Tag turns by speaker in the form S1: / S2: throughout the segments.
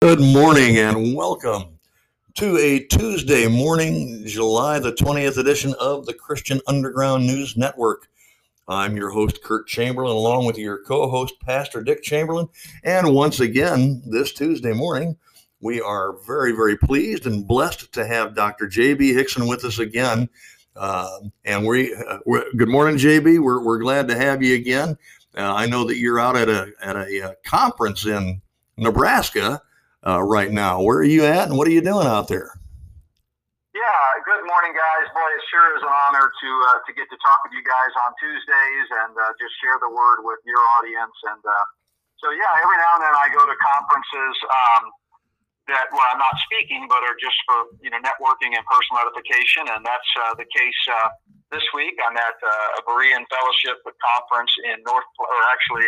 S1: Good morning and welcome to a Tuesday morning, July the 20th edition of the Christian Underground News Network. I'm your host, Kurt Chamberlain, along with your co host, Pastor Dick Chamberlain. And once again, this Tuesday morning, we are very, very pleased and blessed to have Dr. J.B. Hixson with us again. Uh, and we, uh, good morning, JB. We're, we're glad to have you again. Uh, I know that you're out at a at a, uh, conference in Nebraska uh, right now. Where are you at, and what are you doing out there?
S2: Yeah, good morning, guys. Boy, it sure is an honor to uh, to get to talk with you guys on Tuesdays and uh, just share the word with your audience. And uh, so, yeah, every now and then I go to conferences um, that where I'm not speaking, but are just for you know networking and personal edification. And that's uh, the case uh, this week. I'm at uh, a Berean Fellowship conference in North, or actually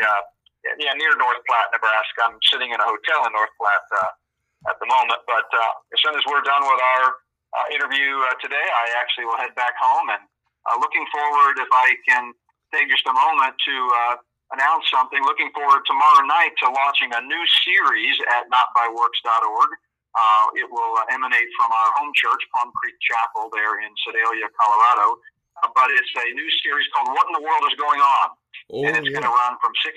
S2: yeah, near North Platte, Nebraska. I'm sitting in a hotel in North Platte uh, at the moment. But uh, as soon as we're done with our uh, interview uh, today, I actually will head back home and uh, looking forward, if I can take just a moment to uh, announce something, looking forward tomorrow night to launching a new series at notbyworks.org. Uh, it will uh, emanate from our home church, Plum Creek Chapel, there in Sedalia, Colorado. Uh, but it's a new series called "What in the World Is Going On," oh, and it's yeah. going to run from six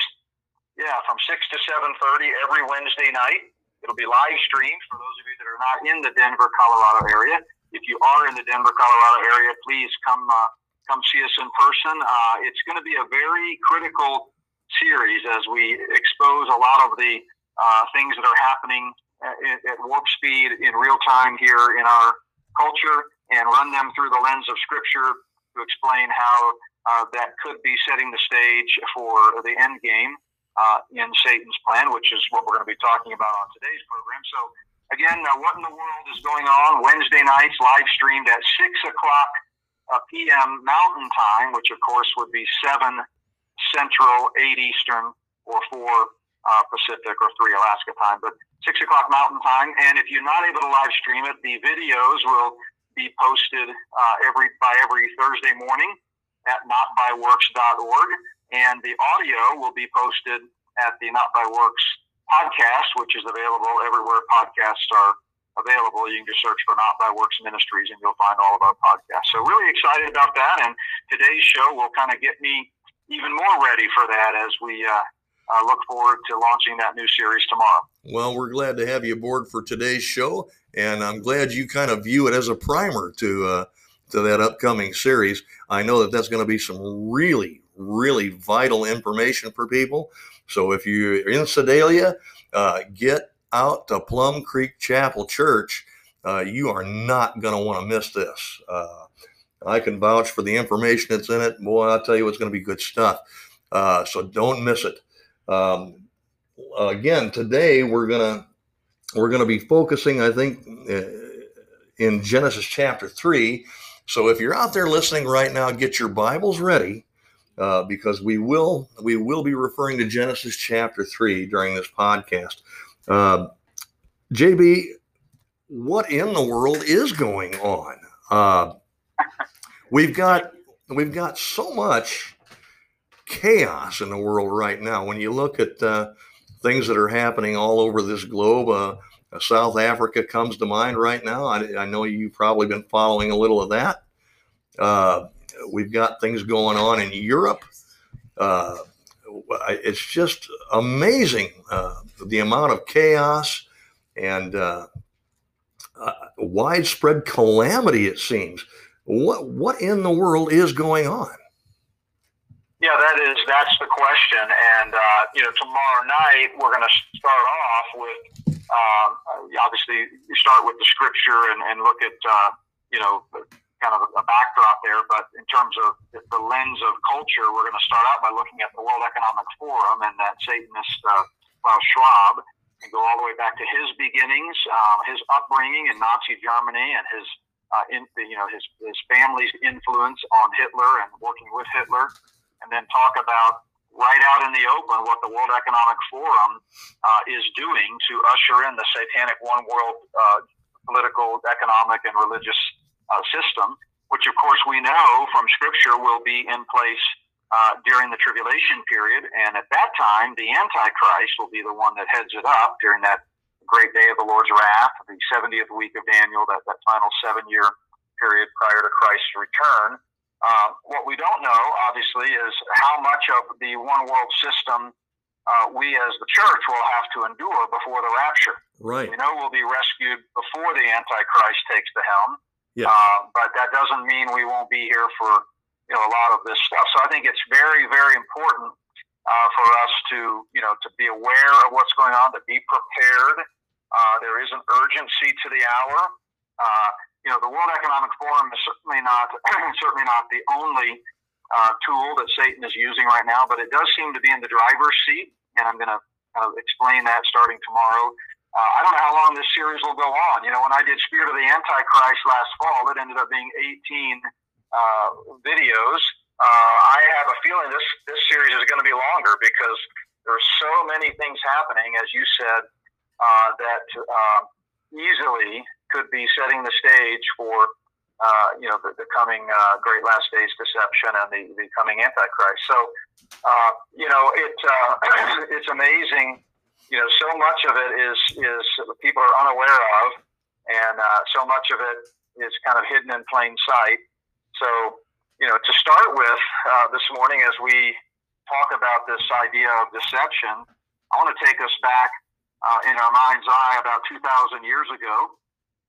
S2: yeah, from six to seven thirty every Wednesday night. It'll be live streamed for those of you that are not in the Denver, Colorado area. If you are in the Denver, Colorado area, please come uh, come see us in person. Uh, it's going to be a very critical series as we expose a lot of the uh, things that are happening at, at warp speed in real time here in our culture and run them through the lens of Scripture to explain how uh, that could be setting the stage for the end game uh, in Satan's plan, which is what we're going to be talking about on today's program. So, again, uh, what in the world is going on? Wednesday nights, live streamed at 6 o'clock uh, p.m. Mountain Time, which of course would be 7 Central, 8 Eastern, or 4 uh, Pacific, or 3 Alaska time. But 6 o'clock Mountain Time. And if you're not able to live stream it, the videos will be posted uh, every by every Thursday morning at notbyworks.org. And the audio will be posted at the Not by Works podcast, which is available everywhere podcasts are available. You can just search for Not by Works Ministries and you'll find all of our podcasts. So, really excited about that. And today's show will kind of get me even more ready for that as we uh, uh, look forward to launching that new series tomorrow.
S1: Well, we're glad to have you aboard for today's show. And I'm glad you kind of view it as a primer to. Uh, to that upcoming series. I know that that's going to be some really, really vital information for people. So if you're in Sedalia, uh, get out to Plum Creek Chapel Church. Uh, you are not going to want to miss this. Uh, I can vouch for the information that's in it. Boy, I'll tell you, it's going to be good stuff. Uh, so don't miss it. Um, again, today we're gonna we're gonna be focusing, I think, uh, in Genesis chapter three. So if you're out there listening right now, get your Bibles ready uh, because we will we will be referring to Genesis chapter three during this podcast. Uh, JB, what in the world is going on? Uh, we've got we've got so much chaos in the world right now. When you look at uh, things that are happening all over this globe, uh, South Africa comes to mind right now. I, I, know you've probably been following a little of that. Uh, We've got things going on in Europe. Uh, it's just amazing uh, the amount of chaos and uh, uh, widespread calamity. It seems. What what in the world is going on?
S2: Yeah, that is that's the question. And uh, you know, tomorrow night we're going to start off with um, obviously you start with the scripture and, and look at uh, you know kind of a backdrop there. But in terms of the lens of culture, we're going to start out by looking at the World Economic Forum and that Satanist uh, Klaus Schwab, and go all the way back to his beginnings, um, his upbringing in Nazi Germany, and his uh, in, you know his his family's influence on Hitler and working with Hitler, and then talk about right out in the open what the World Economic Forum uh, is doing to usher in the satanic one world uh, political, economic, and religious uh, system, which of course we know from Scripture will be in place uh, during the tribulation period. And at that time, the Antichrist will be the one that heads it up during that great day of the Lord's wrath, the 70th week of Daniel, that, that final seven year period prior to Christ's return. Uh, what we don't know, obviously, is how much of the one world system uh, we as the church will have to endure before the rapture.
S1: Right.
S2: We know we'll be rescued before the Antichrist takes the helm.
S1: Yeah.
S2: Uh, but that doesn't mean we won't be here for you know a lot of this stuff. So I think it's very, very important uh, for us to you know to be aware of what's going on, to be prepared. Uh, there is an urgency to the hour. Uh, you know, the World Economic Forum is certainly not certainly not the only uh, tool that Satan is using right now, but it does seem to be in the driver's seat, and I'm going to kind explain that starting tomorrow. Uh, I don't know how long this series will go on. You know, when I did Spirit of the Antichrist last fall, it ended up being 18 uh, videos. Uh, I have a feeling this this series is going to be longer because there's so many things happening, as you said, uh, that uh, easily could be setting the stage for uh, you know the, the coming uh, great last days deception and the, the coming antichrist. So uh, you know it uh, it's amazing. You know so much of it is is people are unaware of, and uh, so much of it is kind of hidden in plain sight. So you know to start with uh, this morning as we talk about this idea of deception, I want to take us back in our mind's eye about 2,000 years ago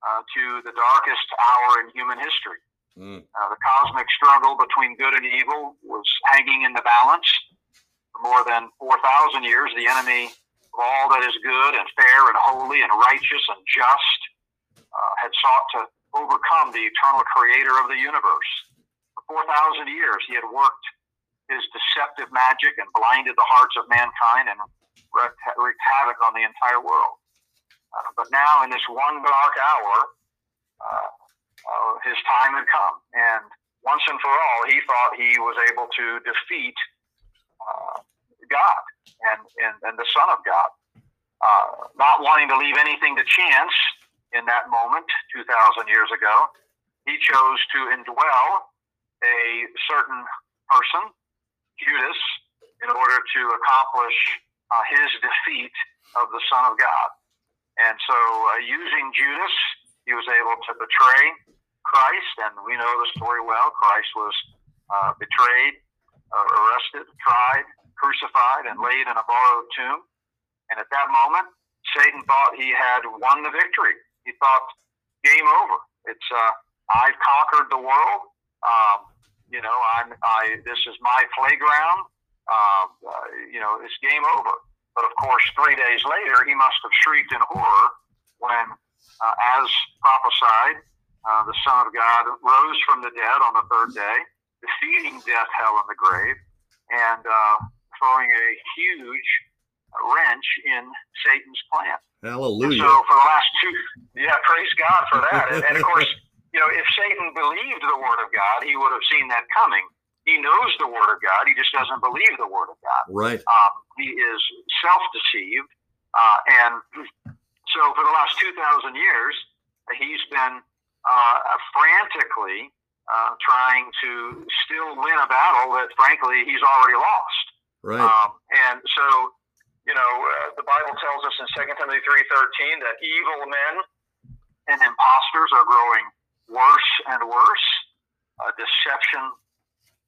S2: uh, to the darkest hour in human history. Mm. Uh, the cosmic struggle between good and evil was hanging in the balance. For more than 4,000 years, the enemy of all that is good and fair and holy and righteous and just uh, had sought to overcome the eternal creator of the universe. For 4,000 years, he had worked his deceptive magic and blinded the hearts of mankind and wreaked, wreaked havoc on the entire world. Uh, but now, in this one dark hour, uh, uh, his time had come. And once and for all, he thought he was able to defeat uh, God and, and, and, the Son of God. Uh, not wanting to leave anything to chance in that moment 2,000 years ago, he chose to indwell a certain person, Judas, in order to accomplish uh, his defeat of the Son of God. And so, uh, using Judas, he was able to betray Christ, and we know the story well. Christ was uh, betrayed, uh, arrested, tried, crucified, and laid in a borrowed tomb. And at that moment, Satan thought he had won the victory. He thought, game over. It's uh, I've conquered the world. Um, you know, I'm I. This is my playground. Um, uh, you know, it's game over. But of course, three days later, he must have shrieked in horror when, uh, as prophesied, uh, the Son of God rose from the dead on the third day, defeating death, hell, and the grave, and uh, throwing a huge wrench in Satan's plan.
S1: Hallelujah.
S2: so for the last two, yeah, praise God for that. and, and of course, you know, if Satan believed the word of God, he would have seen that coming he knows the Word of God. He just doesn't believe the Word of God.
S1: Right.
S2: Um, he is self-deceived, uh, and so for the last two thousand years, he's been uh, frantically uh, trying to still win a battle that, frankly, he's already lost.
S1: Right.
S2: Um, and so, you know, uh, the Bible tells us in Second Timothy three thirteen that evil men and impostors are growing worse and worse. Uh, deception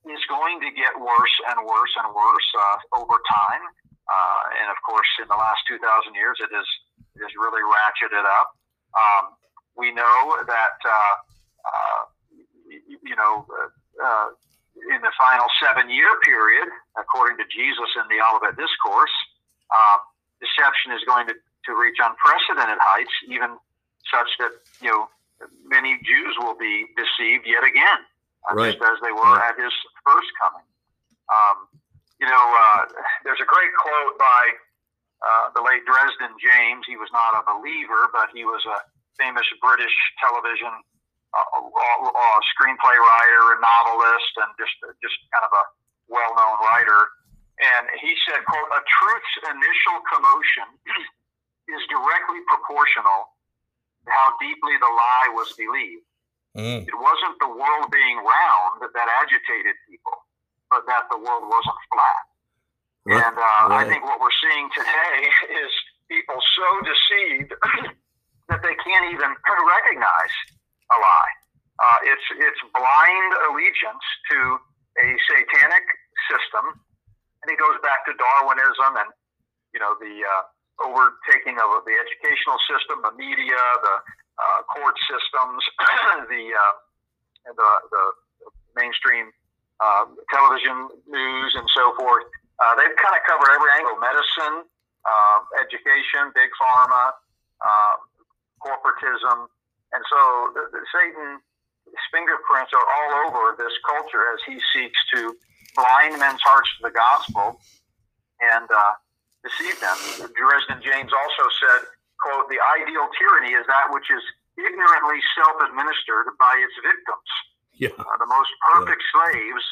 S2: is going to get worse and worse and worse uh, over time. Uh, and of course, in the last 2,000 years, it has, it has really ratcheted up. Um, we know that, uh, uh you know, uh, in the final seven year period, according to Jesus in the Olivet Discourse, um, deception is going to, to reach unprecedented heights, even such that, you know, many Jews will be deceived yet again
S1: right.
S2: just as they were right. at his first coming. Um, you know, uh, there's a great quote by uh, the late Dresden James. He was not a believer, but he was a famous British television uh, uh screenplay writer and novelist, and just just kind of a well-known writer. And he said, "quote A truth's initial commotion is directly proportional to how deeply the lie was believed." Mm. It wasn't the world being round that agitated people, but that the world wasn't flat. Right. And uh, right. I think what we're seeing today is people so deceived that they can't even recognize a lie. Uh, it's it's blind allegiance to a satanic system, and it goes back to Darwinism and you know the uh, overtaking of the educational system, the media, the uh, court systems, the, uh, the, the mainstream uh, television news, and so forth. Uh, they've kind of covered every angle: medicine, education, big pharma, corporatism, and so the, the Satan his fingerprints are all over this culture as he seeks to blind men's hearts to the gospel and uh, deceive them. Dresden James also said, quote, the ideal tyranny is that which is ignorantly self-administered by its victims.
S1: Yeah.
S2: Uh, the most perfect yeah. slaves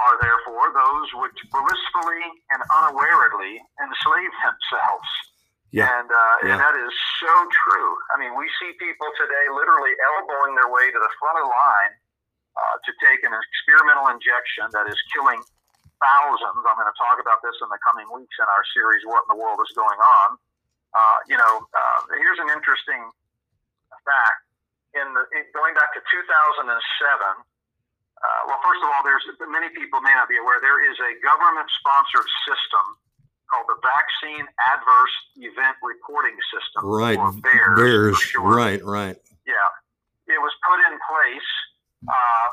S2: are therefore those which blissfully and unawarely enslave themselves. Yeah. And, uh, yeah. and that is so true. I mean, we see people today literally elbowing their way to the front of the line uh, to take an experimental injection that is killing thousands. I'm going to talk about this in the coming weeks in our series, What in the World is Going On? Uh, you know, uh, here's an interesting fact. In the in, going back to 2007, uh, well, first of all, there's many people may not be aware there is a government-sponsored system called the Vaccine Adverse Event Reporting System.
S1: Right. VAERS. Right. Right.
S2: Yeah. It was put in place uh,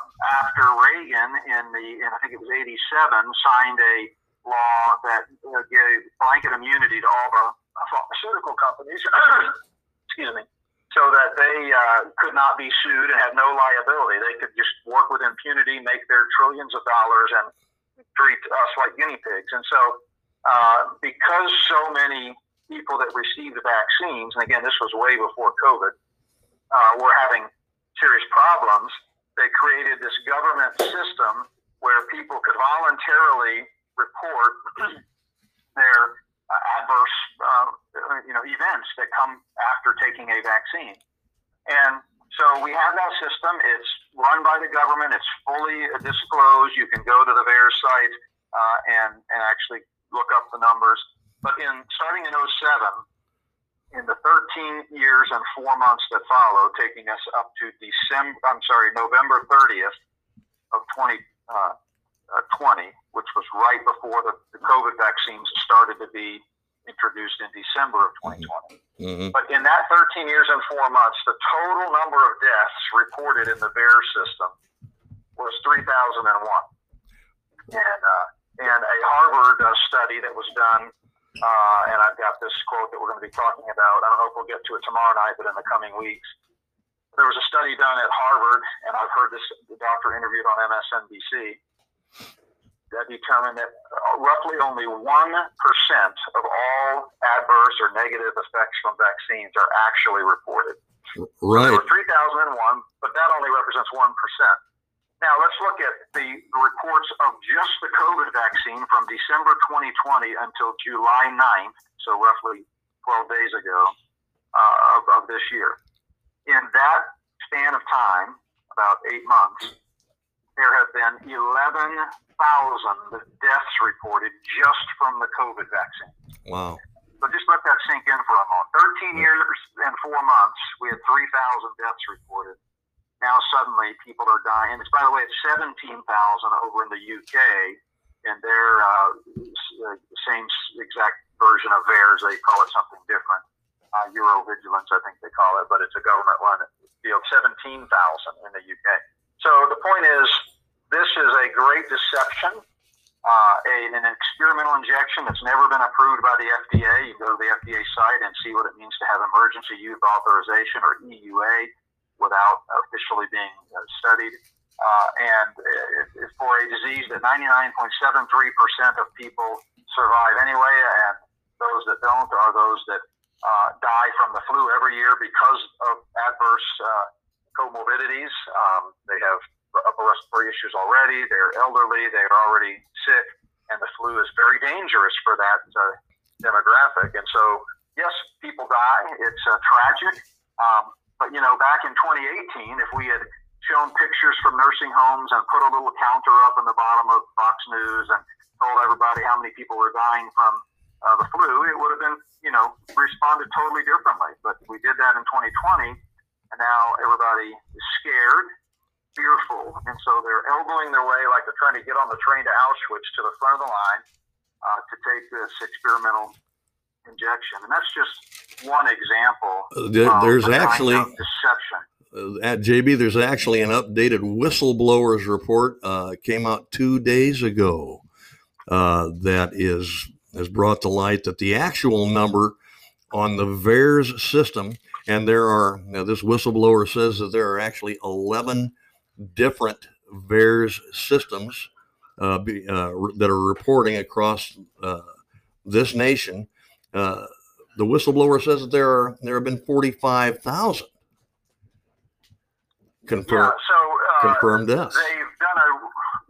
S2: after Reagan in the, in, I think it was 87, signed a law that uh, gave blanket immunity to all the pharmaceutical companies, excuse me, so that they uh, could not be sued and have no liability. They could just work with impunity, make their trillions of dollars, and treat us like guinea pigs. And so, uh, because so many people that received the vaccines, and again, this was way before COVID, uh, were having serious problems, they created this government system where people could voluntarily report their uh, adverse, uh, you know, events that come after taking a vaccine. And so we have that system. It's run by the government. It's fully disclosed. You can go to the VAERS site uh, and and actually look up the numbers. But in starting in 07, in the 13 years and four months that followed, taking us up to December, I'm sorry, November 30th of 2020, uh, uh, which was right before the, the, COVID vaccines started to be introduced in December of 2020. Mm-hmm. But in that 13 years and four months, the total number of deaths reported in the VAERS system was 3,001. And, uh, and a Harvard uh, study that was done uh, and I've got this quote that we're going to be talking about. I don't know if we'll get to it tomorrow night, but in the coming weeks. There was a study done at Harvard, and I've heard this the doctor interviewed on MSNBC that determined that roughly only 1% of all adverse or negative effects from vaccines are actually reported.
S1: Right.
S2: So there were 3,001, but that only represents 1%. Now, let's look at the reports of just the COVID vaccine from December 2020 until July 9th, so roughly 12 days ago uh, of, of this year. In that span of time, about eight months, there have been 11,000 deaths reported just from the COVID vaccine.
S1: Wow.
S2: So just let that sink in for a moment. 13 years and four months, we had 3,000 deaths reported now suddenly people are dying. It's by the way, it's seventeen thousand over in the UK, and their uh, same exact version of VAERS. They call it something different. Uh, Eurovigilance, I think they call it, but it's a government deal. Seventeen thousand in the UK. So the point is, this is a great deception. Uh, a, an experimental injection that's never been approved by the FDA. You go to the FDA site and see what it means to have emergency use authorization or EUA without officially being uh, studied. Uh, and for a disease that 99.73% of people survive anyway, and those that don't are those that uh, die from the flu every year because of adverse uh, comorbidities. Um, they have upper respiratory issues already. They're elderly. They're already sick, and the flu is very dangerous for that uh, demographic. And so, yes, people die. It's uh, tragic. Um, but you know, back in 2018, if we had shown pictures from nursing homes and put a little counter up in the bottom of Fox News and told everybody how many people were dying from uh, the flu, it would have been, you know, responded totally differently. But we did that in 2020, and now everybody is scared, fearful, and so they're elbowing their way like they're trying to get on the train to Auschwitz to the front of the line uh, to take this experimental injection. And that's just one example.
S1: Uh, there's actually
S2: deception.
S1: Uh, at JB, there's actually an updated whistleblowers report uh, came out two days ago uh, that is has brought to light that the actual number on the VAERS system, and there are now this whistleblower says that there are actually 11 different VAERS systems uh, be, uh, that are reporting across uh, this nation. Uh, the whistleblower says that there are there have been 45,000 confirmed
S2: yeah, so, uh,
S1: confirmed deaths.
S2: They've done a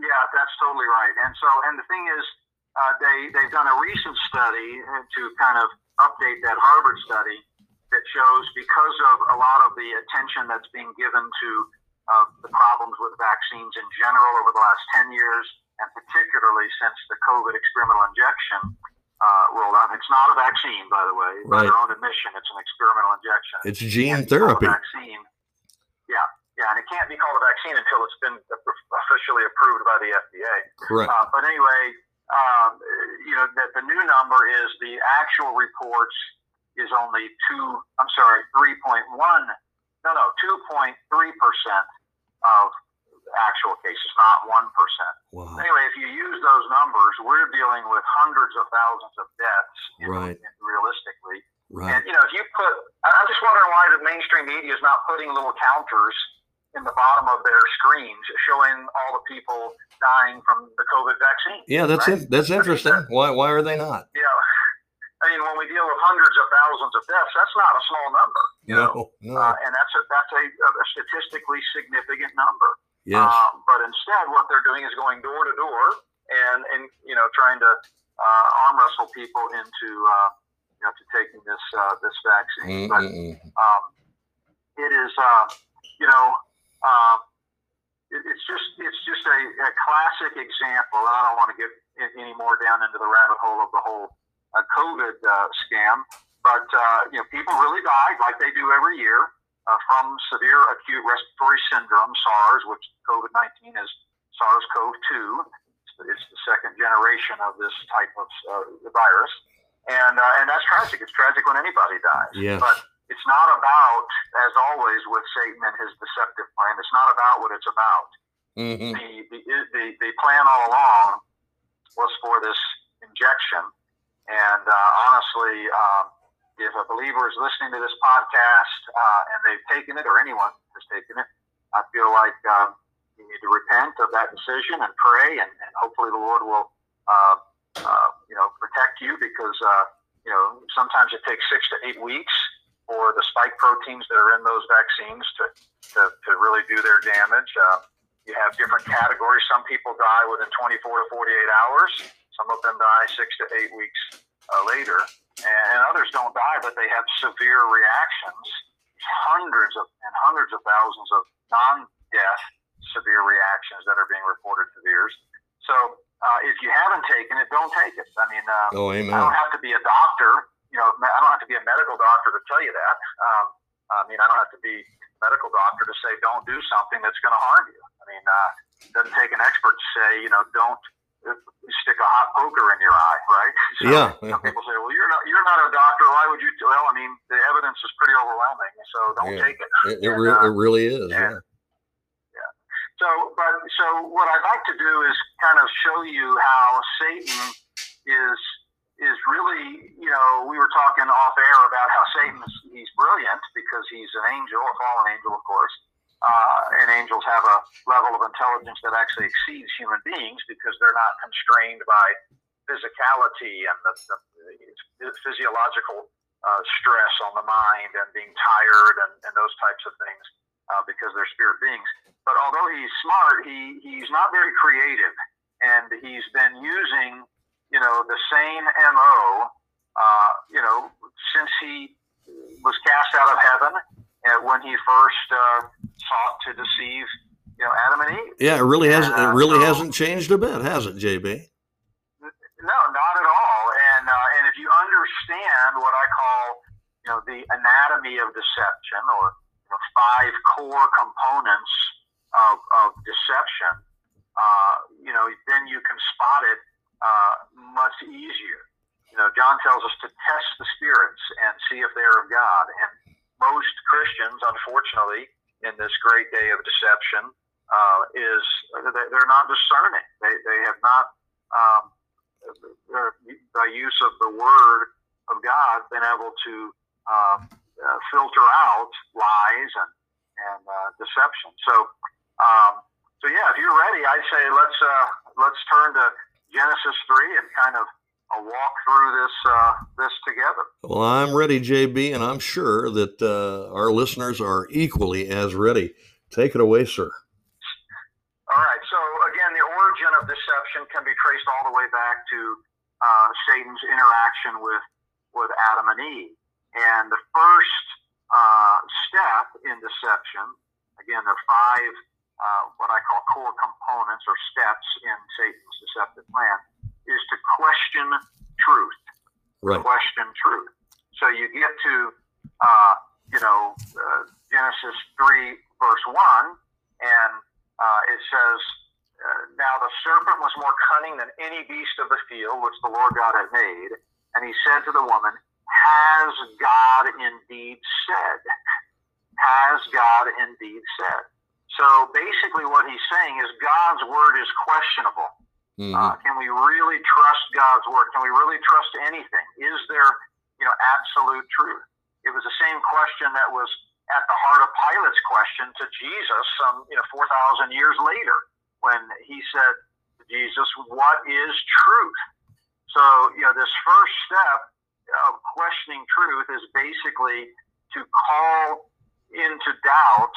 S2: yeah, that's totally right. And so, and the thing is, uh, they they've done a recent study to kind of update that Harvard study that shows because of a lot of the attention that's being given to uh, the problems with vaccines in general over the last 10 years, and particularly since the COVID experimental injection uh, rolled out. It's not a vaccine, by the way. By their own admission, it's an experimental injection.
S1: It's gene therapy.
S2: vaccine. Yeah, yeah, and it can't be called a vaccine until it's been officially approved by the FDA.
S1: Correct.
S2: Uh, but anyway, um, you know, that the new number is the actual reports is only two, I'm sorry, 3.1, no, no, 2.3% of actual cases, not 1%.
S1: Wow.
S2: Anyway, if you use those numbers, we're dealing with hundreds of thousands of deaths,
S1: right.
S2: Know, realistically.
S1: Right.
S2: And, you know, if you put, I'm just wondering why the mainstream media is not putting little counters in the bottom of their screens showing all the people dying from the COVID vaccine.
S1: Yeah, that's
S2: right?
S1: it. That's interesting. why why are they not?
S2: Yeah. I mean, when we deal with hundreds of thousands of deaths, that's not a small number. You
S1: no,
S2: know?
S1: no.
S2: Uh, and that's a, that's a, a statistically significant number.
S1: Yes.
S2: Uh, but instead, what they're doing is going door to door and, and you know, trying to uh, arm wrestle people into, uh, you know, to taking this uh, this vaccine. But um, it is, uh, you know, um, it, it's just it's just a, a, classic example. And I don't want to get any more down into the rabbit hole of the whole uh, COVID uh, scam, but uh, you know people really died like they do every year uh, from severe acute respiratory syndrome (SARS), which COVID nineteen is SARS-CoV-2. It's the second generation of this type of uh, virus, and uh, and that's tragic. It's tragic when anybody dies.
S1: Yes.
S2: But it's not about, as always with Satan and his deceptive plan, it's not about what it's about.
S1: Mm-hmm.
S2: The, the, the, the, plan all along was for this injection. And uh, honestly, um, if a believer is listening to this podcast uh, and they've taken it, or anyone has taken it, I feel like um, you need to repent of that decision and pray, and, and hopefully the Lord will, uh, uh you know, protect you because, uh, you know, sometimes it takes six to eight weeks for the spike proteins that are in those vaccines to, to, to really do their damage. Uh, you have different categories. Some people die within 24 to 48 hours. Some of them die six to eight weeks uh, later. And others don't die, but they have severe reactions. Hundreds of and hundreds of thousands of non-death severe reactions that are being reported to VAERS. So uh, if you haven't taken it, don't take it. I mean, uh,
S1: oh.
S2: I don't have to be a doctor you know, I don't have to be a medical doctor to tell you that. Um, I mean, I don't have to be a medical doctor to say don't do something that's going to harm you. I mean, uh, it doesn't take an expert to say, you know, don't uh, stick a hot poker in your eye, right?
S1: So yeah.
S2: Some people say, well, you're not you're not a doctor. Why would you? Well, I mean, the evidence is pretty overwhelming, so don't
S1: yeah.
S2: take it.
S1: It, it, re- uh, it really is.
S2: And,
S1: yeah.
S2: Yeah. So, but so what I'd like to do is kind of show you how Satan is is really, you know, we were talking off air about how Satan's he's brilliant because he's an angel, a fallen angel, of course. Uh, and angels have a level of intelligence that actually exceeds human beings because they're not constrained by physicality and the, the, the physiological uh, stress on the mind and being tired and, and those types of things uh, because they're spirit beings. But although he's smart, he, he's not very creative. And he's been using you know, the same MO, uh, you know, since he was cast out of heaven when he first uh, sought to deceive, you know, Adam and Eve.
S1: Yeah, it really hasn't. it really
S2: so,
S1: hasn't changed a bit, has it, JB?
S2: No, not at all. And uh, and if you understand what I call, you know, the anatomy of deception, or the five core components of, of deception, uh, you know, then you can spot it uh, much easier. You know, John tells us to test the spirits and see if they're of God. And most Christians, unfortunately, in this great day of deception, uh, is they're not discerning. They, they have not, um, by use of the Word of God, been able to um, uh, filter out lies and and uh, deception. So, um, so yeah, if you're ready, I'd say let's uh, let's turn to Genesis three and kind of uh, walk through this uh, this together.
S1: Well, I'm ready, JB, and I'm sure that uh, our listeners are equally as ready. Take it away, sir.
S2: All right. So again, the origin of deception can be traced all the way back to uh, Satan's interaction with with Adam and Eve. And the first uh, step in deception, again, there are five uh, what I call core components or steps in Satan's deceptive plan, is to question truth.
S1: Right.
S2: Question truth. So you get to, uh, you know, uh, Genesis 3, verse 1, and uh, it says, uh, Now the serpent was more cunning than any beast of the field which the Lord God had made. And he said to the woman, has God indeed said? Has God indeed said? So basically, what he's saying is God's word is questionable. Mm-hmm. Uh, can we really trust God's word? Can we really trust anything? Is there, you know, absolute truth? It was the same question that was at the heart of Pilate's question to Jesus some, you know, 4,000 years later when he said to Jesus, What is truth? So, you know, this first step of questioning truth is basically to call into doubt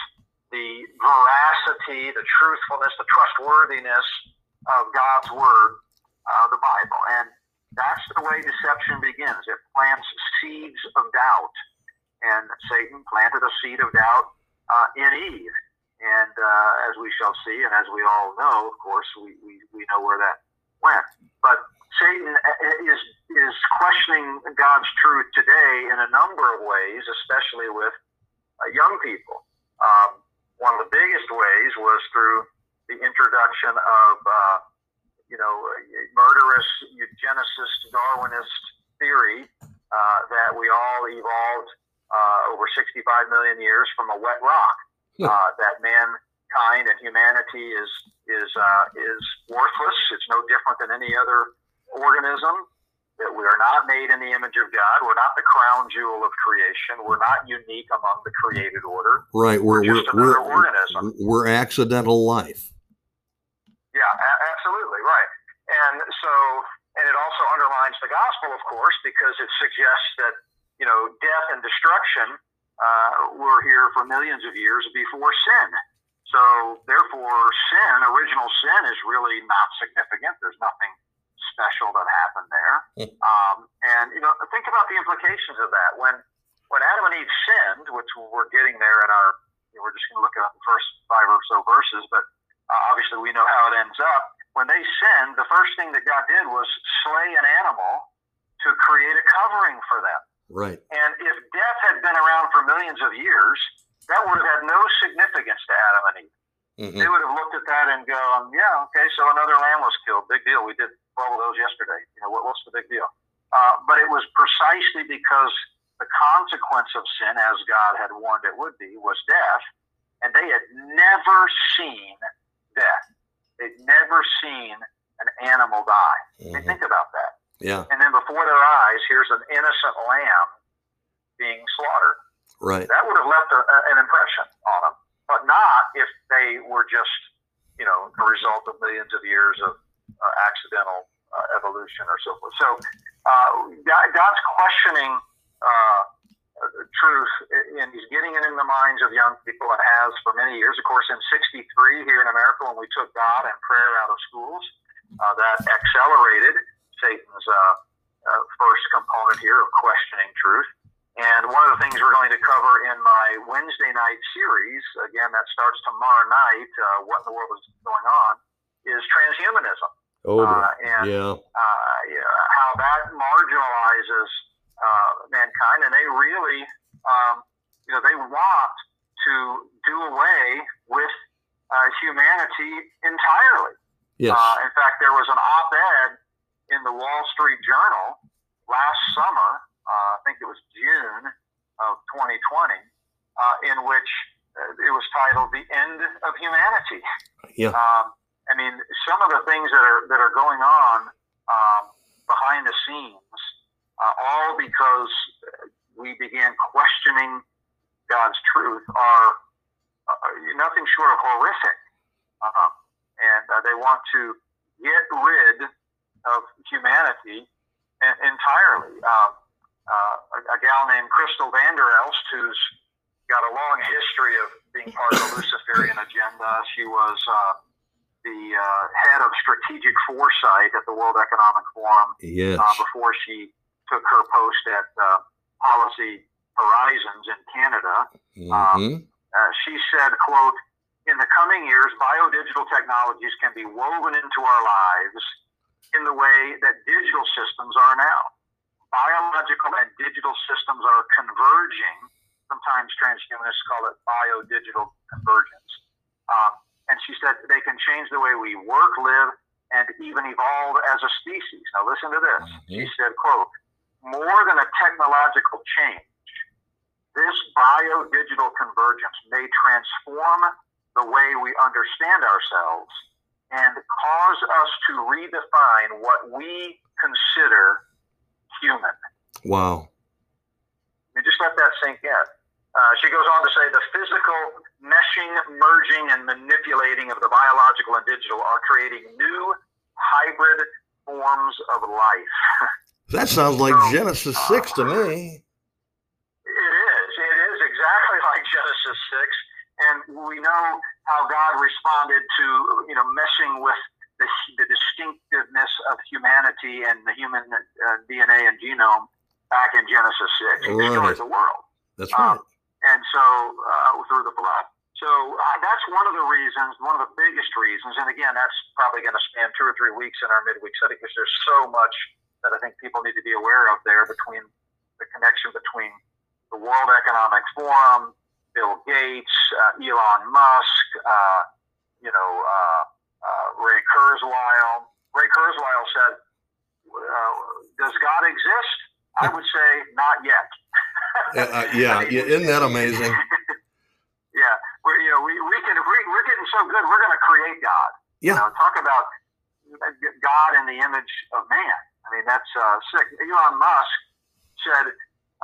S2: the veracity, the truthfulness, the trustworthiness of God's word, uh, the Bible. And that's the way deception begins. It plants seeds of doubt. And Satan planted a seed of doubt uh, in Eve. And uh, as we shall see, and as we all know, of course, we, we, we know where that went. But Satan is is questioning God's truth today in a number of ways, especially with uh, young people. Um, one of the biggest ways was through the introduction of, uh, you know, murderous eugenicist Darwinist theory uh, that we all evolved uh, over 65 million years from a wet rock. Uh, that mankind and humanity is is uh, is worthless. It's no different than any other organism, that we are not made in the image of God. We're not the crown jewel of creation. We're not unique among the created order.
S1: Right. We're,
S2: we're just
S1: we're,
S2: another we're, organism.
S1: We're accidental life.
S2: Yeah, a- absolutely. Right. And so, and it also undermines the gospel, of course, because it suggests that, you know, death and destruction uh, were here for millions of years before sin. So, therefore, sin, original sin, is really not significant. There's nothing special that happened there. Hmm. Um, and you know, think about the implications of that. When when Adam and Eve sinned, which we're getting there in our, you know, we're just going to look at the first five or so verses, but uh, obviously we know how it ends up. When they sinned, the first thing that God did was slay an animal to create a covering for them.
S1: Right.
S2: And if death had been around for millions of years, that would have had no significance to Adam and Eve. Mm-hmm. They would have looked at that and gone, yeah, okay, so another lamb was killed. Big deal. We did 12 of those yesterday. You know, what, what's the big deal? Uh, but it was precisely because the consequence of sin, as God had warned it would be, was death. And they had never seen death. They'd never seen an animal die. Mm-hmm. think about that.
S1: Yeah.
S2: And then before their eyes, here's an innocent lamb being slaughtered.
S1: Right.
S2: That would have left a, a, an impression on them but not if they were just, you know, a result of millions of years of uh, accidental uh, evolution or so forth. So uh, God's questioning uh, truth, and He's getting it in the minds of young people and has for many years. Of course, in '63 here in America, when we took God and prayer out of schools, uh, that accelerated Satan's uh, first component here of questioning truth. And one of the things we're going to cover in my Wednesday night series, again, that starts tomorrow night, uh, What in the World is Going On, is transhumanism.
S1: Oh,
S2: uh,
S1: and yeah.
S2: Uh, yeah, how that marginalizes uh, mankind. And they really, um, you know, they want to do away with uh, humanity entirely.
S1: Yes.
S2: Uh, in fact, there was an op-ed in the Wall Street Journal last summer. Uh, I think it was June of 2020, uh, in which uh, it was titled "The End of Humanity."
S1: Yeah.
S2: Um, I mean, some of the things that are that are going on um, behind the scenes, uh, all because we began questioning God's truth, are uh, nothing short of horrific. Uh, and uh, they want to get rid of humanity en- entirely. Um, uh, a, a gal named Kristel Van der Elst, who's got a long history of being part of the Luciferian agenda. She was uh, the uh, head of strategic foresight at the World Economic Forum
S1: yes.
S2: uh, before she took her post at uh, Policy Horizons in Canada.
S1: Mhm.
S2: Uh, she said, quote, in the coming years, biodigital technologies can be woven into our lives in the way that digital systems are now. Biological and digital systems are converging. Sometimes transhumanists call it biodigital convergence. Um, and she said they can change the way we work, live, and even evolve as a species. Now listen to this. She said, quote, more than a technological change, this bio-digital convergence may transform the way we understand ourselves and cause us to redefine what we consider human.
S1: Wow.
S2: You just let that sink in. Uh, she goes on to say the physical meshing, merging, and manipulating of the biological and digital are creating new hybrid forms of life.
S1: That sounds like
S2: So,
S1: Genesis 6 to me.
S2: It is. It is exactly like Genesis 6. And we know how God responded to, you know, messing with the, the distinctiveness of humanity and the human uh, DNA and genome back in Genesis 6. He destroyed the world.
S1: That's right.
S2: And so, uh, through the blood. So uh, that's one of the reasons, one of the biggest reasons. And again, that's probably going to span two or three weeks in our midweek study because there's so much that I think people need to be aware of there between the connection between the World Economic Forum, Bill Gates, uh, Elon Musk, uh, you know, uh, uh, Ray Kurzweil. Ray Kurzweil said, uh, "Does God exist?" I would say, "Not yet."
S1: Uh, yeah, yeah, isn't that amazing?
S2: yeah, we're, you know, we, we can, we, we're getting so good, we're going to create God. You
S1: Yeah.
S2: know, talk about God in the image of man. I mean, that's uh, sick. Elon Musk said,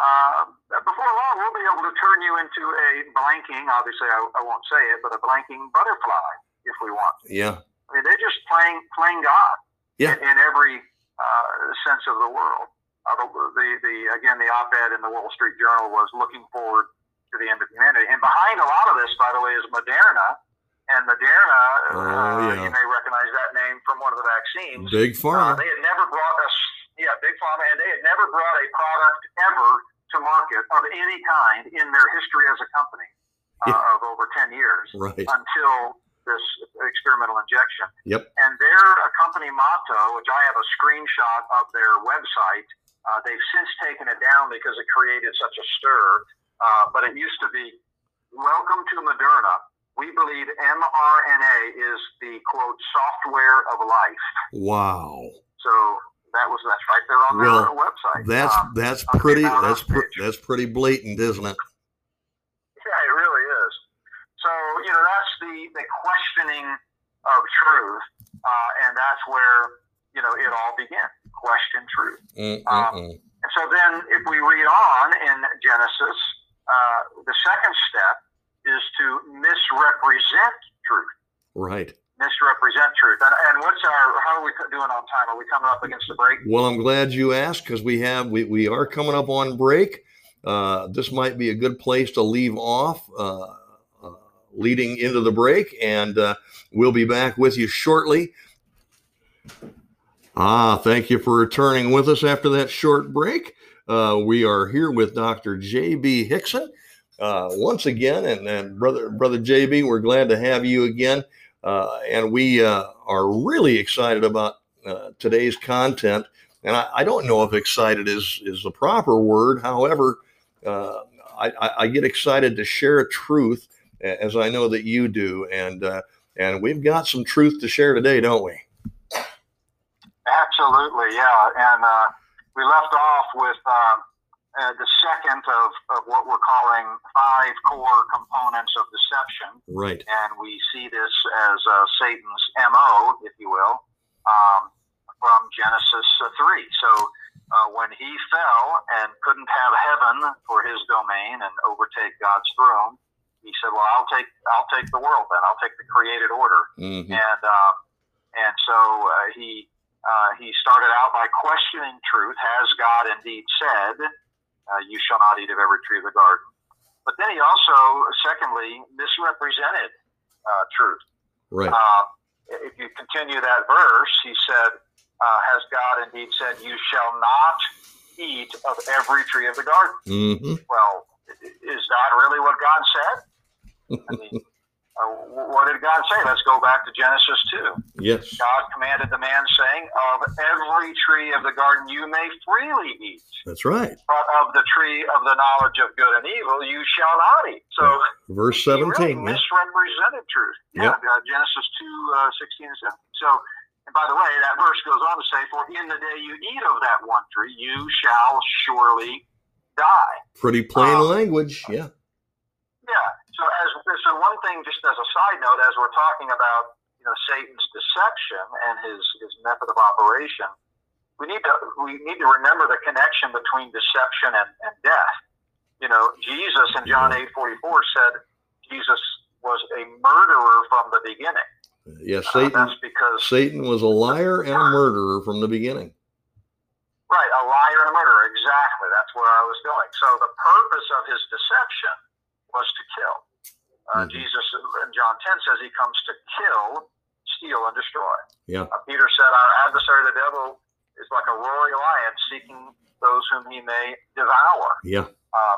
S2: uh, before long, we'll be able to turn you into a blanking, obviously, I, I won't say it, but a blanking butterfly if we want.
S1: Yeah.
S2: I mean, they're just playing, playing God
S1: Yeah.
S2: in, in every uh, sense of the world. Uh, the, the, the, again, the op-ed in the Wall Street Journal was looking forward to the end of humanity. And behind a lot of this, by the way, is Moderna. And Moderna,
S1: Oh,
S2: uh,
S1: yeah.
S2: you may recognize that name from one of the vaccines.
S1: Big
S2: Uh,
S1: pharma.
S2: they had never brought us, yeah, Big Pharma, and they had never brought a product ever to market of any kind in their history as a company uh,
S1: Yeah.
S2: of over 10 years
S1: Right.
S2: until this experimental injection.
S1: Yep.
S2: And their uh, company motto, which I have a screenshot of their website, uh, they've since taken it down because it created such a stir. Uh, but it used to be, "Welcome to Moderna. We believe mRNA is the quote software of life."
S1: Wow.
S2: So that was that's right there on their website.
S1: That's
S2: Um,
S1: that's pretty that's pr- that's pretty blatant, isn't it?
S2: Yeah, it really is. So, you know, that's the, the questioning of truth, uh, and that's where, you know, it all began. Question truth.
S1: Mm-mm-mm.
S2: And so then if we read on in Genesis, uh, the second step is to misrepresent truth.
S1: Right.
S2: Misrepresent truth. And, and what's our, how are we doing on time? Are we coming up against the break?
S1: Well, I'm glad you asked because we have we, we are coming up on break. Uh, this might be a good place to leave off, uh, uh, leading into the break, and uh, we'll be back with you shortly. Ah, thank you for returning with us after that short break. Uh, we are here with Dr. J.B. Hixson uh, once again, and, and brother brother J.B. We're glad to have you again, uh, and we uh, are really excited about uh, today's content. And I, I don't know if excited is is the proper word. However, uh, I, I get excited to share a truth as I know that you do, and and we've got some truth to share today, don't we?
S2: Absolutely, yeah. And we left off with um, uh, the second of, of what we're calling five core components of deception.
S1: Right.
S2: And we see this as uh, Satan's MO, if you will, um, from Genesis uh, 3. So uh, when he fell and couldn't have heaven for his domain and overtake God's throne, he said, "Well, I'll take I'll take the world then. I'll take the created order."
S1: Mm-hmm.
S2: And um, and so uh, he uh, he started out by questioning truth. Has God indeed said, uh, "You shall not eat of every tree of the garden"? But then he also, secondly, misrepresented uh, truth.
S1: Right.
S2: Uh, if you continue that verse, he said, uh, "Has God indeed said, You shall not eat of every tree of the garden?"
S1: Mm-hmm.
S2: Well, is that really what God said? I mean, what did God say? Let's go back to Genesis 2.
S1: Yes.
S2: God commanded the man, saying, Of every tree of the garden you may freely eat,
S1: That's right.
S2: but of the tree of the knowledge of good and evil you shall not eat. So,
S1: Verse
S2: he really
S1: 17. yeah.
S2: misrepresented truth.
S1: Yep.
S2: Yeah, uh, Genesis 2, uh, 16 and 17. So, and by the way, that verse goes on to say, For in the day you eat of that one tree, you shall surely die.
S1: Pretty plain
S2: Um,
S1: language. Yeah.
S2: Yeah. So as so one thing, just as a side note, as we're talking about you know Satan's deception and his his method of operation, we need to we need to remember the connection between deception and, and death. You know, Jesus in John eight forty four said Jesus was a murderer from the beginning.
S1: Yes.
S2: Uh,
S1: Satan.
S2: that's because
S1: Satan was a liar and a murderer from the beginning.
S2: right, a liar and a murderer. Exactly. That's where I was going. So the purpose of his deception was to kill. Uh,
S1: Mhm.
S2: Jesus in John 10 says he comes to kill, steal, and destroy.
S1: Yeah.
S2: Uh, Peter said, Our adversary, the devil, is like a roaring lion seeking those whom he may devour.
S1: Yeah.
S2: Uh,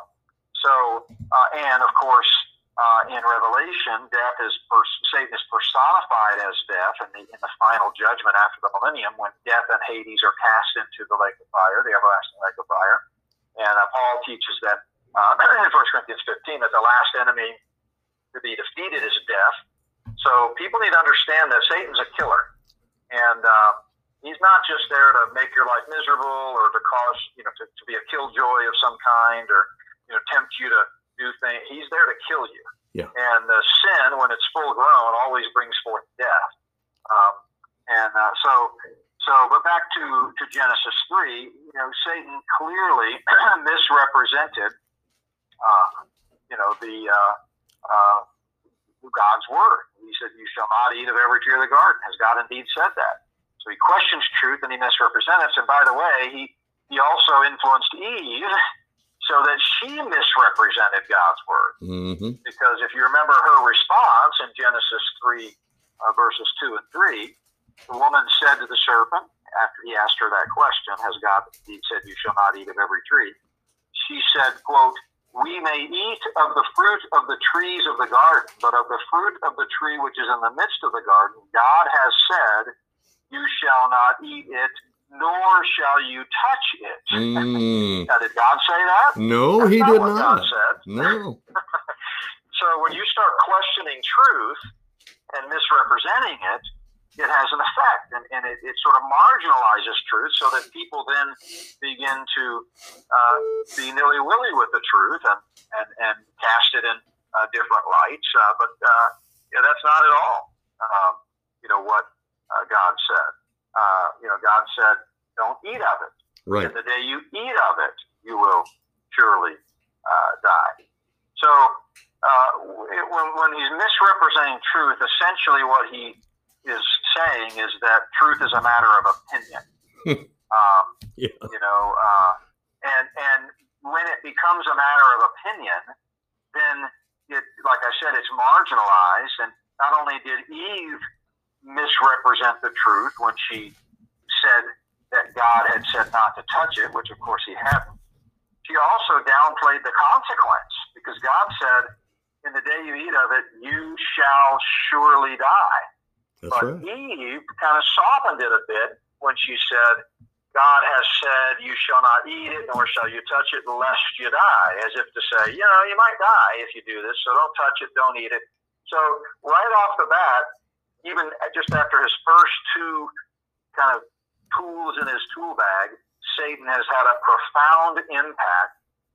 S2: so, uh, and of course, uh, in Revelation, death is pers- Satan is personified as death in the, in the final judgment after the millennium, when death and Hades are cast into the lake of fire, the everlasting lake of fire. And uh, Paul teaches that uh, in 1 Corinthians 15 that the last enemy to be defeated is death. So people need to understand that Satan's a killer, and uh, he's not just there to make your life miserable or to cause you know to, to be a killjoy of some kind or you know tempt you to do things. He's there to kill you.
S1: Yeah.
S2: And the sin, when it's full grown, always brings forth death. Um, and uh, so, so, but back to to Genesis three, you know, Satan clearly misrepresented, uh, you know, the uh, God's word. He said, "You shall not eat of every tree of the garden." Has God indeed said that? So he questions truth and he misrepresents. And by the way, he he also influenced Eve so that she misrepresented God's word.
S1: Mm-hmm.
S2: Because if you remember her response in Genesis 3, uh, verses 2 and 3, the woman said to the serpent, after he asked her that question, Has God indeed said, You shall not eat of every tree? She said, quote, We may eat of the fruit of the trees of the garden, but of the fruit of the tree which is in the midst of the garden, God has said, You shall not eat it, nor shall you touch it.
S1: Mm.
S2: Now, did God say that?
S1: No,
S2: That's
S1: he
S2: not
S1: did
S2: what God
S1: not.
S2: said.
S1: No.
S2: So when you start questioning truth and misrepresenting it, it has an effect, and, and it, it sort of marginalizes truth, so that people then begin to uh, be nilly willy with the truth and and, and cast it in uh, different lights. Uh, but uh, yeah, that's not at all, um, you know, what uh, God said. Uh, you know, God said, "Don't eat of it."
S1: Right.
S2: And the day you eat of it, you will surely uh, die. So uh, it, when, when he's misrepresenting truth, essentially what he is saying is that truth is a matter of opinion. um,
S1: Yeah.
S2: You know, uh, and and when it becomes a matter of opinion, then it, like I said, it's marginalized. And not only did Eve misrepresent the truth when she said that God had said not to touch it, which of course he hadn't. She also downplayed the consequence because God said, In the day you eat of it, you shall surely die.
S1: That's
S2: but
S1: right.
S2: Eve kind of softened it a bit when she said, God has said, You shall not eat it, nor shall you touch it, lest you die, as if to say, You know, you might die if you do this, so don't touch it, don't eat it. So, right off the bat, even just after his first two kind of tools in his tool bag, Satan has had a profound impact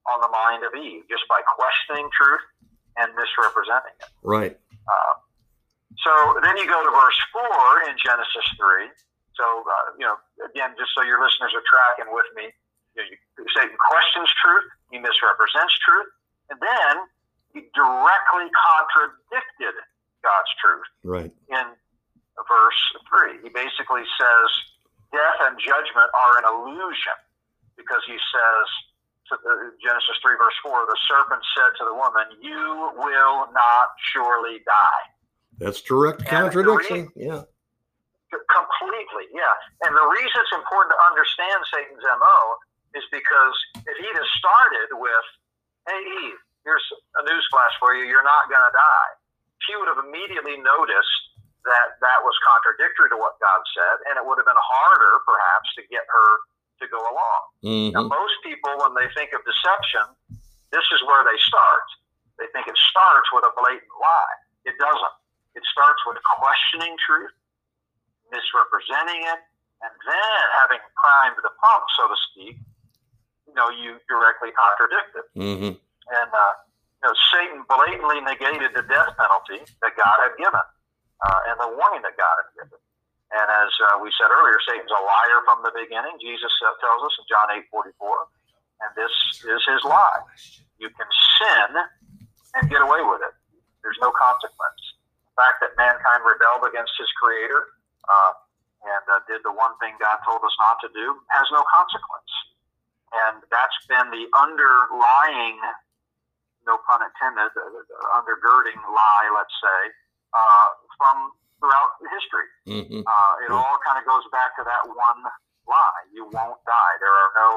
S2: on the mind of Eve just by questioning truth and misrepresenting it.
S1: Right.
S2: Uh, so then you go to verse 4 in Genesis 3. So, uh, you know, again, just so your listeners are tracking with me, you know, you, Satan questions truth, he misrepresents truth, and then he directly contradicted God's truth.
S1: Right.
S2: In verse 3, he basically says, death and judgment are an illusion because he says, Genesis 3, verse 4, the serpent said to the woman, You will not surely die.
S1: That's direct contradiction. Re- yeah.
S2: Completely, yeah. And the reason it's important to understand Satan's MO is because if he'd have started with, Hey, Eve, here's a newsflash for you, you're not going to die, she would have immediately noticed that that was contradictory to what God said, and it would have been harder, perhaps, to get her to go along. Mm-hmm. Now, most people, when they think of deception, this is where they start. They think it starts with a blatant lie. It doesn't. It starts with questioning truth, misrepresenting it, and then having primed the pump, so to speak, you know, you directly contradict it.
S1: Mm-hmm.
S2: And, uh, you know, Satan blatantly negated the death penalty that God had given uh, and the warning that God had given. And as uh, we said earlier, Satan's a liar from the beginning. Jesus uh, tells us in John 8 44. And this is his lie. You can sin and get away with it. There's no consequence. The fact that mankind rebelled against his creator uh, and uh, did the one thing God told us not to do has no consequence. And that's been the underlying, no pun intended, undergirding lie, let's say, uh, from throughout history.
S1: Mm-hmm.
S2: Uh, it yeah. all kind of goes back to that one lie: you won't die. There are no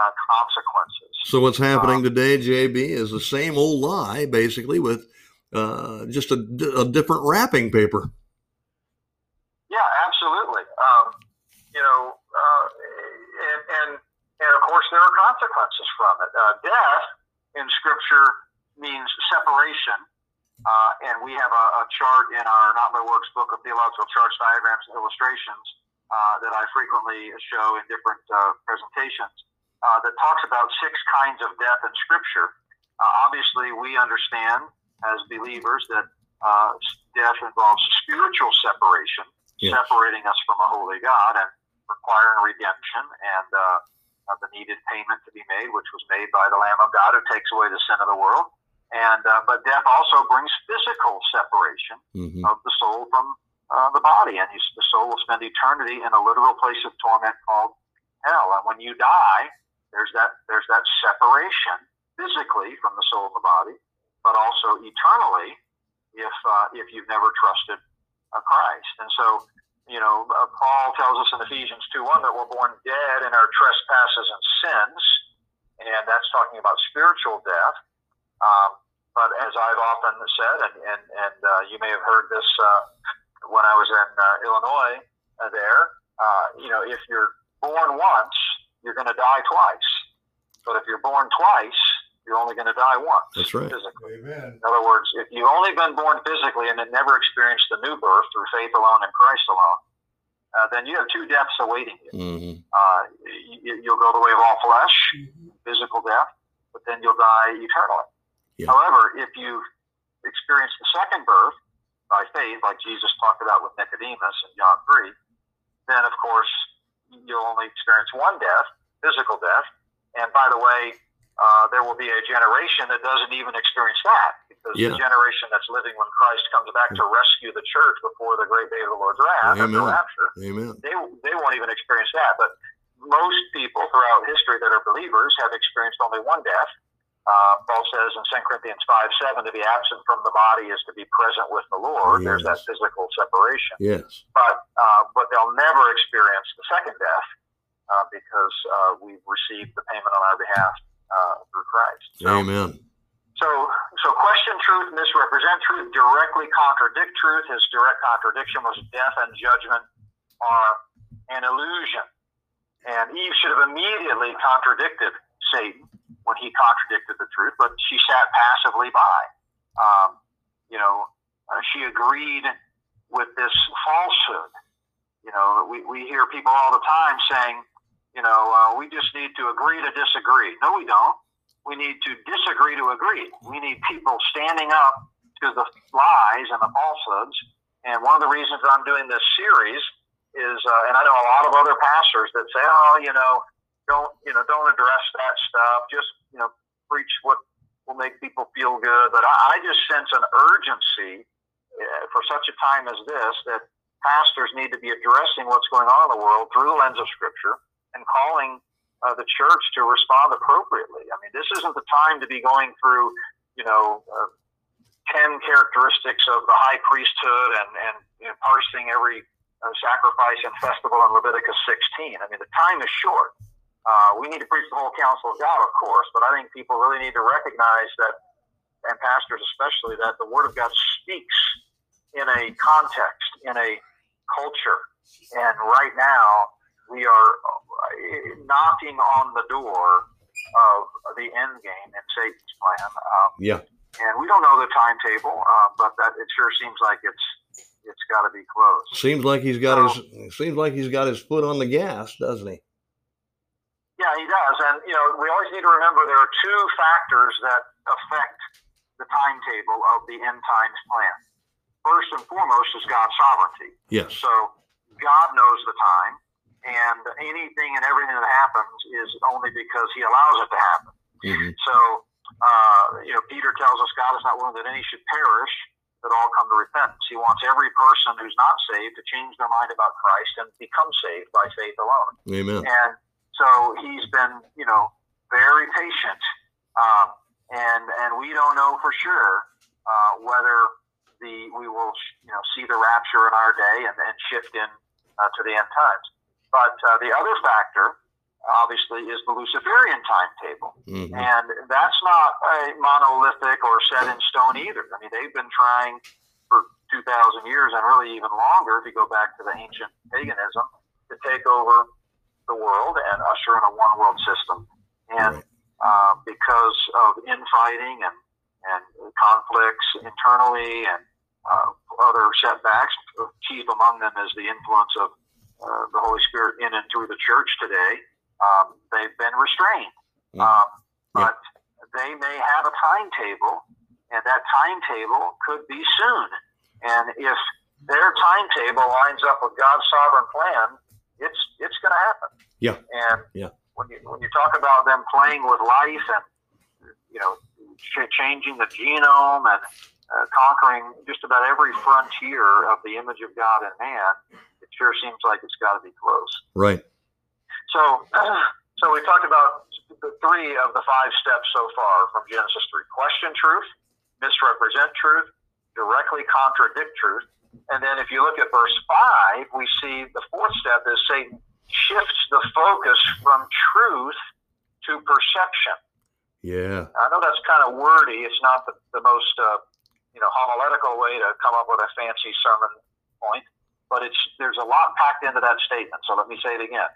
S2: uh, consequences.
S1: So what's happening um, today, JB, is the same old lie, basically, with uh, just a, a, different wrapping paper.
S2: Yeah, absolutely. Um, you know, uh, and, and and of course there are consequences from it. Uh, death in Scripture means separation uh, and we have a, a, chart in our Not by Works book of theological charts, diagrams, and illustrations uh, that I frequently show in different presentations that talks about six kinds of death in Scripture. Obviously, we understand as believers that uh, death involves spiritual separation, separating us from a holy God and requiring redemption and the needed payment to be made, which was made by the Lamb of God who takes away the sin of the world. And uh, but death also brings physical separation mm-hmm. of the soul from uh, the body, and you, the soul will spend eternity in a literal place of torment called hell. And when you die, there's that there's that separation physically from the soul and the body, but also eternally if uh, if you've never trusted Christ. And so, you know, uh, Paul tells us in Ephesians two one that we're born dead in our trespasses and sins, and that's talking about spiritual death. Um, but as I've often said, and and, and uh, you may have heard this uh, when I was in uh, Illinois, uh, there, uh, you know, if you're born once, you're going to die twice. But if you're born twice, you're only going to die once.
S1: That's right.
S2: Physically. Amen. In other words, if you've only been born physically and have never experienced the new birth through faith alone in Christ alone, uh, then you have two deaths awaiting you.
S1: Mm-hmm.
S2: Uh, you. will go the way of all flesh, mm-hmm. physical death, but then you'll die eternally. Yeah. However, if you've experienced the second birth by faith, like Jesus talked about with Nicodemus in John 3, then of course you'll only experience one death, physical death. And by the way, uh, there will be a generation that doesn't even experience that because yeah. the generation that's living when Christ comes back to rescue the church before the great day of the Lord's wrath
S1: Amen.
S2: the rapture,
S1: Amen.
S2: They, they won't even experience that. But most people throughout history that are believers have experienced only one death, uh, Paul says in 2 Corinthians 5 7, to be absent from the body is to be present with the Lord. Yes. There's that physical separation.
S1: Yes.
S2: But, uh, but they'll never experience the second death uh, because uh, we've received the payment on our behalf uh, through Christ.
S1: So, Amen.
S2: So, so question truth, misrepresent truth, directly contradict truth. His direct contradiction was death and judgment are an illusion. And Eve should have immediately contradicted Satan when he contradicted the truth, but she sat passively by. Um, you know, uh, she agreed with this falsehood. You know, we, we hear people all the time saying, you know, uh, we just need to agree to disagree. No, we don't. We need to disagree to agree. We need people standing up to the lies and the falsehoods. And one of the reasons I'm doing this series is, uh, and I know a lot of other pastors that say, oh, you know, don't you know, don't address that stuff. Just you know, preach what will make people feel good. But I, I just sense an urgency uh, for such a time as this that pastors need to be addressing what's going on in the world through the lens of Scripture and calling uh, the church to respond appropriately. I mean, this isn't the time to be going through, you know, uh, 10 characteristics of the high priesthood and, and you know, parsing every uh, sacrifice and festival in Leviticus 16. I mean, the time is short. Uh, we need to preach the whole counsel of God, of course, but I think people really need to recognize that, and pastors especially, that the Word of God speaks in a context, in a culture. And right now, we are uh, knocking on the door of the end game in Satan's plan. Um,
S1: yeah.
S2: And we don't know the timetable, uh, but that it sure seems like it's it's got to be close.
S1: Seems like he's got so, his seems like he's got his foot on the gas, doesn't he?
S2: Yeah, he does. And, you know, we always need to remember there are two factors that affect the timetable of the end times plan. First and foremost is God's sovereignty.
S1: Yes.
S2: So God knows the time, and anything and everything that happens is only because He allows it to happen. Mm-hmm. So, uh, you know, Peter tells us God is not willing that any should perish, but all come to repentance. He wants every person who's not saved to change their mind about Christ and become saved by faith alone.
S1: Amen.
S2: And so he's been, you know, very patient, um, and and we don't know for sure uh, whether the we will, you know, see the rapture in our day and, and shift in uh, to the end times. But uh, the other factor, obviously, is the Luciferian timetable, mm-hmm. and that's not a monolithic or set in stone either. I mean, they've been trying for two thousand years and really even longer, if you go back to the ancient paganism, to take over the world and usher in a one world system. And uh, because of infighting and, and conflicts internally and uh, other setbacks, chief among them is the influence of uh, the Holy Spirit in and through the church today. Um, they've been restrained. Mm. Um, but they may have a timetable, and that timetable could be soon. And if their timetable lines up with God's sovereign plan, it's it's going to happen.
S1: Yeah.
S2: And
S1: yeah.
S2: when you when you talk about them playing with life and you know ch- changing the genome and uh, conquering just about every frontier of the image of God and man, it sure seems like it's got to be close.
S1: Right.
S2: So, so we talked about the three of the five steps so far from Genesis three: question truth, misrepresent truth, directly contradict truth, and then if you look at verse 5, we see the fourth step is Satan shifts the focus from truth to perception.
S1: Yeah.
S2: I know that's kind of wordy. It's not the, the most, uh, you know, homiletical way to come up with a fancy sermon point, but it's there's a lot packed into that statement. So let me say it again.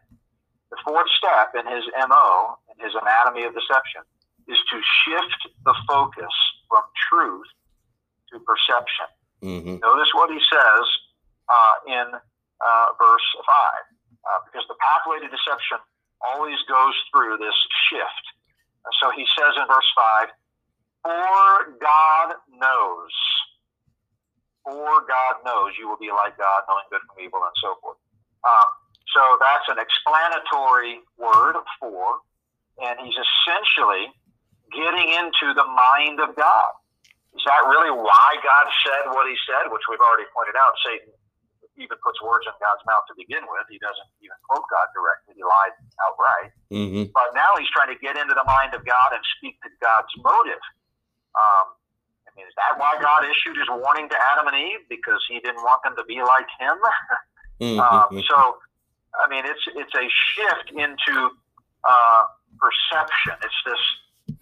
S2: The fourth step in his MO, in his anatomy of deception, is to shift the focus from truth to perception.
S1: Mm-hmm.
S2: Notice what he says uh, in uh, verse 5, uh, because the pathway to deception always goes through this shift. So he says in verse 5, For God knows, for God knows you will be like God, knowing good from evil, and so forth. Um, so that's an explanatory word for, and he's essentially getting into the mind of God. Is that really why God said what he said, which we've already pointed out? Satan even puts words in God's mouth to begin with. He doesn't even quote God directly, he lied outright.
S1: Mm-hmm.
S2: But now he's trying to get into the mind of God and speak to God's motive. Um, mean, is that why God issued his warning to Adam and Eve? Because he didn't want them to be like him?
S1: mm-hmm.
S2: um, so, I mean, it's, it's a shift into uh, perception. It's this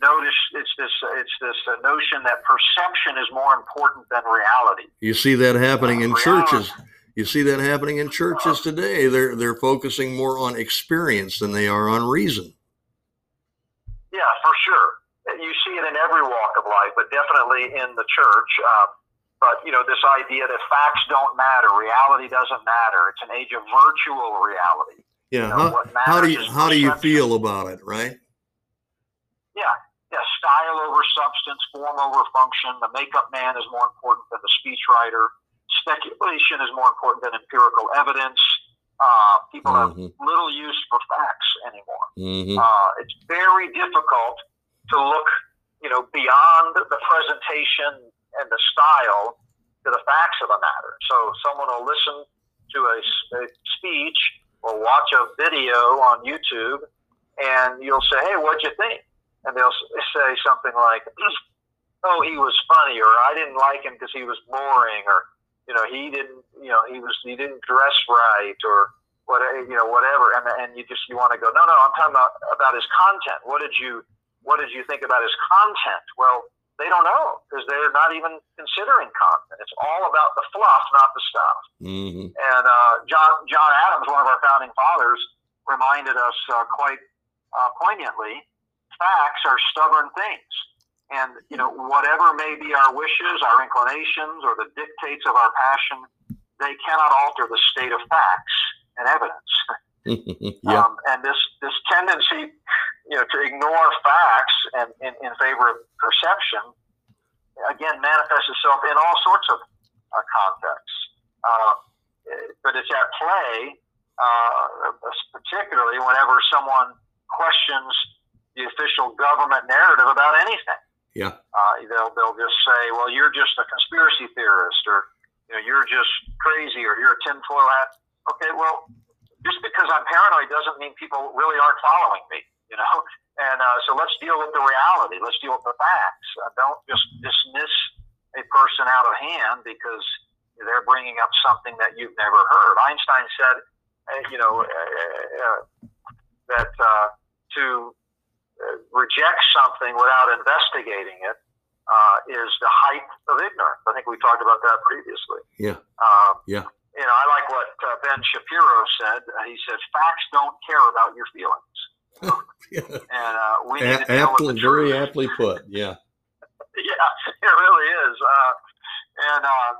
S2: notice it's this it's this uh, notion that perception is more important than reality.
S1: You see that happening in reality. churches. you see that happening in churches today. They're they're focusing more on experience than they are on reason.
S2: Yeah, for sure. You see it in every walk of life, but definitely in the church. Uh, but you know, this idea that facts don't matter, reality doesn't matter. It's an age of virtual reality.
S1: Yeah. You know, how, how do you how do you feel about it, right?
S2: Yeah. Yeah. Style over substance, form over function. The makeup man is more important than the speechwriter speculation is more important than empirical evidence. Uh, people mm-hmm. have little use for facts anymore. Mm-hmm. Uh, it's very difficult to look, you know, beyond the presentation and the style to the facts of the matter. So someone will listen to a, a speech or watch a video on YouTube, and you'll say, "Hey, what'd you think?" And they'll say something like, "Oh, he was funny," or "I didn't like him because he was boring," or you know, he didn't, you know, he was, he didn't dress right or what, you know, whatever. And, and you just, you want to go, no, no, I'm talking about, about his content. What did you, what did you think about his content? Well, they don't know because they're not even considering content. It's all about the fluff, not the stuff. Mm-hmm. And uh, John John Adams, one of our founding fathers, reminded us uh, quite uh, poignantly: facts are stubborn things. And, you know, whatever may be our wishes, our inclinations, or the dictates of our passion, they cannot alter the state of facts and evidence. yeah. um, and this, this tendency, you know, to ignore facts and in, in favor of perception, again, manifests itself in all sorts of uh, contexts. Uh, but it's at play, uh, particularly whenever someone questions the official government narrative about anything.
S1: Yeah. Uh,
S2: they'll they'll just say, well, you're just a conspiracy theorist, or you know, you're just crazy, or you're a tinfoil hat. Okay, well, just because I'm paranoid doesn't mean people really aren't following me. You know, and uh, so let's deal with the reality. Let's deal with the facts. Uh, don't just dismiss a person out of hand because they're bringing up something that you've never heard. Einstein said, uh, you know, uh, uh, that uh, to reject something without investigating it uh, is the height of ignorance. I think we talked about that previously.
S1: Yeah. Um, yeah.
S2: You know, I like what uh, Ben Shapiro said. Uh, he said, "Facts don't care about your feelings." Yeah. And uh, we need A- aptly,
S1: very aptly put. Yeah.
S2: yeah, it really is. Uh, and uh,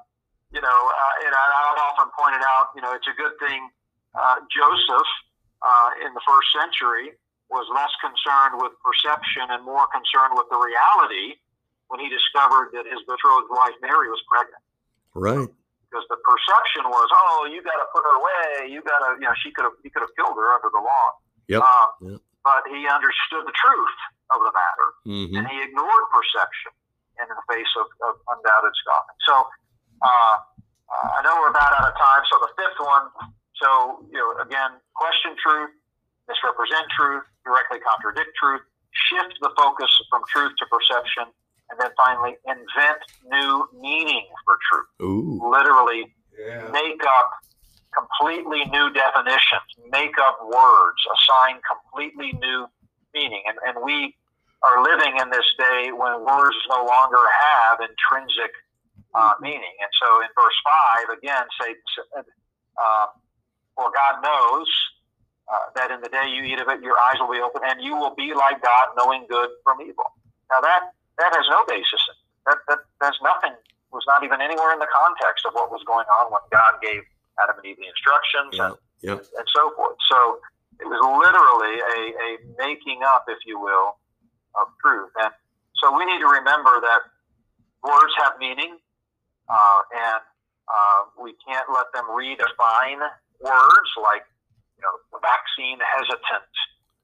S2: you know, and I've often pointed out, you know, it's a good thing Joseph in the first century was less concerned with perception and more concerned with the reality when he discovered that his betrothed wife Mary was pregnant.
S1: Right.
S2: Because the perception was, oh, you got to put her away. You got to, you know, she could have, he could have killed her under the law.
S1: Yep. Uh, yep.
S2: But he understood the truth of the matter, mm-hmm. and he ignored perception in the face of, of undoubted scoffing. So uh, I know we're about out of time. So the fifth one. So you know, again, question truth, misrepresent truth, directly contradict truth, shift the focus from truth to perception, and then finally invent new meaning for truth.
S1: Ooh.
S2: Literally yeah. make up completely new definitions, make up words, assign completely new meaning. And, and we are living in this day when words no longer have intrinsic uh, meaning. And so in verse 5, again, say, uh, For God knows uh, that in the day you eat of it, your eyes will be open, and you will be like God, knowing good from evil. Now that that has no basis. That that there's nothing was not even anywhere in the context of what was going on when God gave Adam and Eve the instructions
S1: yeah,
S2: and,
S1: yeah.
S2: and so forth. So it was literally a, a making up, if you will, of truth. And so we need to remember that words have meaning, uh, and uh, we can't let them redefine words like you know, vaccine hesitant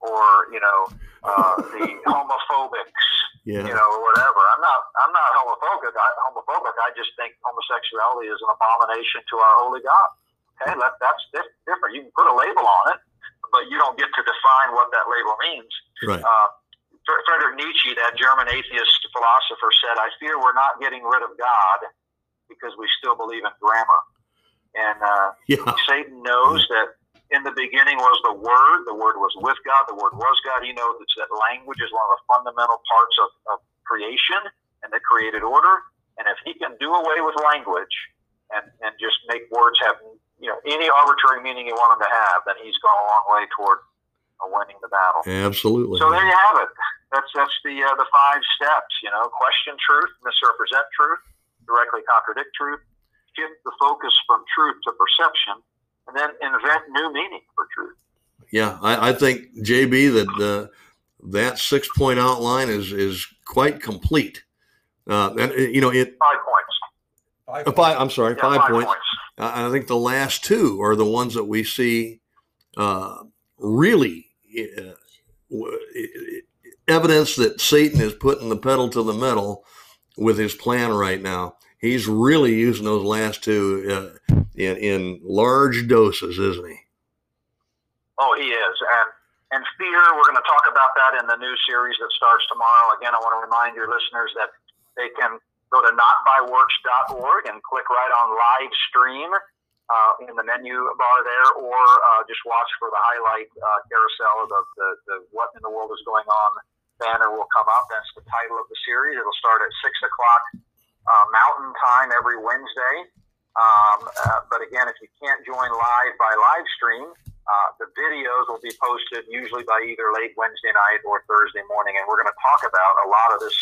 S2: or, you know, uh, the homophobics, yeah. you know, or whatever. I'm not, I'm not homophobic. I, homophobic. I just think homosexuality is an abomination to our holy God. Okay, that, that's different. You can put a label on it, but you don't get to define what that label means.
S1: Right. Uh,
S2: Friedrich Nietzsche, that German atheist philosopher, said, "I fear we're not getting rid of God because we still believe in grammar." And uh, yeah. Satan knows yeah. that in the beginning was the Word. The Word was with God. The Word was God. He knows that language is one of the fundamental parts of, of creation and the created order. And if he can do away with language and, and just make words have you know any arbitrary meaning you want them to have, then he's gone a long way toward uh, winning the battle.
S1: Absolutely.
S2: So there you have it. That's that's the uh, the five steps. You know, question truth, misrepresent truth, directly contradict truth, shift the focus from truth to perception, and then invent new meaning for truth.
S1: Yeah, I, I think JB that uh, that six point outline is is quite complete. Uh, and you know it.
S2: Five points.
S1: Five, uh, five I'm sorry,
S2: yeah,
S1: five,
S2: five,
S1: points.
S2: points.
S1: I think the last two are the ones that we see uh, really uh, evidence that Satan is putting the pedal to the metal with his plan right now. He's really using those last two uh, in, in large doses, isn't he?
S2: Oh, he is. And and fear, we're going to talk about that in the new series that starts tomorrow. Again, I want to remind your listeners that they can go to notbyworks.org and click right on live stream uh, in the menu bar there, or uh, just watch for the highlight uh, carousel. The, the, the What in the World is Going On banner will come up. That's the title of the series. It'll start at 6 o'clock uh, Mountain Time every Wednesday. Um, uh, but again, if you can't join live by live stream, uh, the videos will be posted usually by either late Wednesday night or Thursday morning, and we're going to talk about a lot of this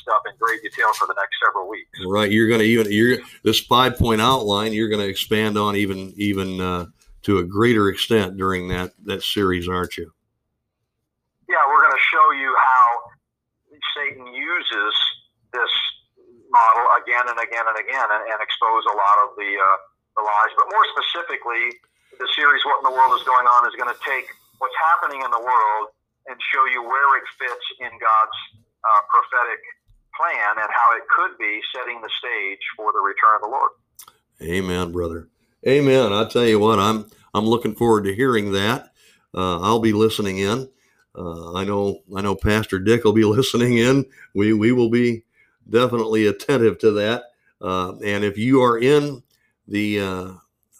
S2: stuff in great detail for the next several weeks.
S1: Right, you're going to even you're this five point outline. You're going to expand on even even uh, to a greater extent during that that series, aren't you?
S2: Yeah, we're going to show you how Satan uses this model again and again and again, and, and expose a lot of the uh, the lies. But more specifically, the series "What in the World is Going On" is going to take what's happening in the world and show you where it fits in God's uh, prophetic plan and how it could be setting the stage for the return of the Lord.
S1: Amen, brother. Amen. I tell you what, I'm I'm looking forward to hearing that. Uh, I'll be listening in. Uh, I know I know Pastor Dick will be listening in. We we will be definitely attentive to that. Uh, and if you are in the uh,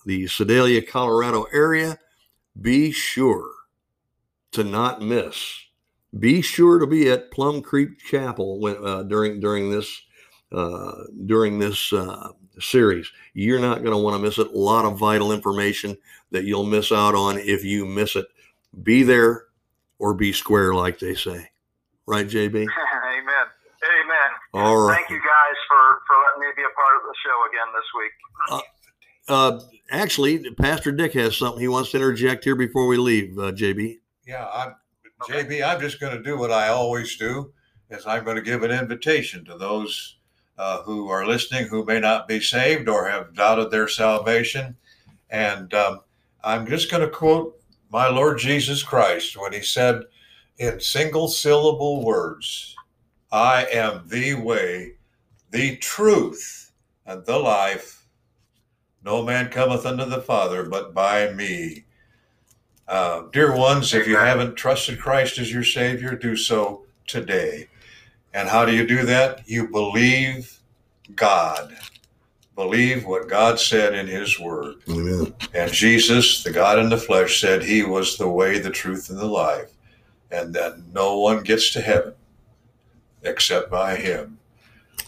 S1: the Sedalia, Colorado area, be sure to not miss. Be sure to be at Plum Creek Chapel when, uh, during during this uh, during this uh, series. You're not going to want to miss it. A lot of vital information that you'll miss out on if you miss it. Be there or be square, like they say. Right, JB?
S2: Amen. Amen.
S1: All right.
S2: Thank you guys for, for letting me be a part of the show again this week.
S1: Uh, actually, Pastor Dick has something he wants to interject here before we leave, uh, JB.
S3: Yeah, I'm, JB, I'm just going to do what I always do, is I'm going to give an invitation to those uh, who are listening who may not be saved or have doubted their salvation. And um, I'm just going to quote my Lord Jesus Christ when he said in single syllable words, I am the way, the truth, and the life. No man cometh unto the Father but by me. Uh, dear ones, if you haven't trusted Christ as your Savior, do so today. And how do you do that? You believe God. Believe what God said in His Word.
S1: Amen.
S3: And Jesus, the God in the flesh, said He was the way, the truth, and the life, and that no one gets to heaven except by Him.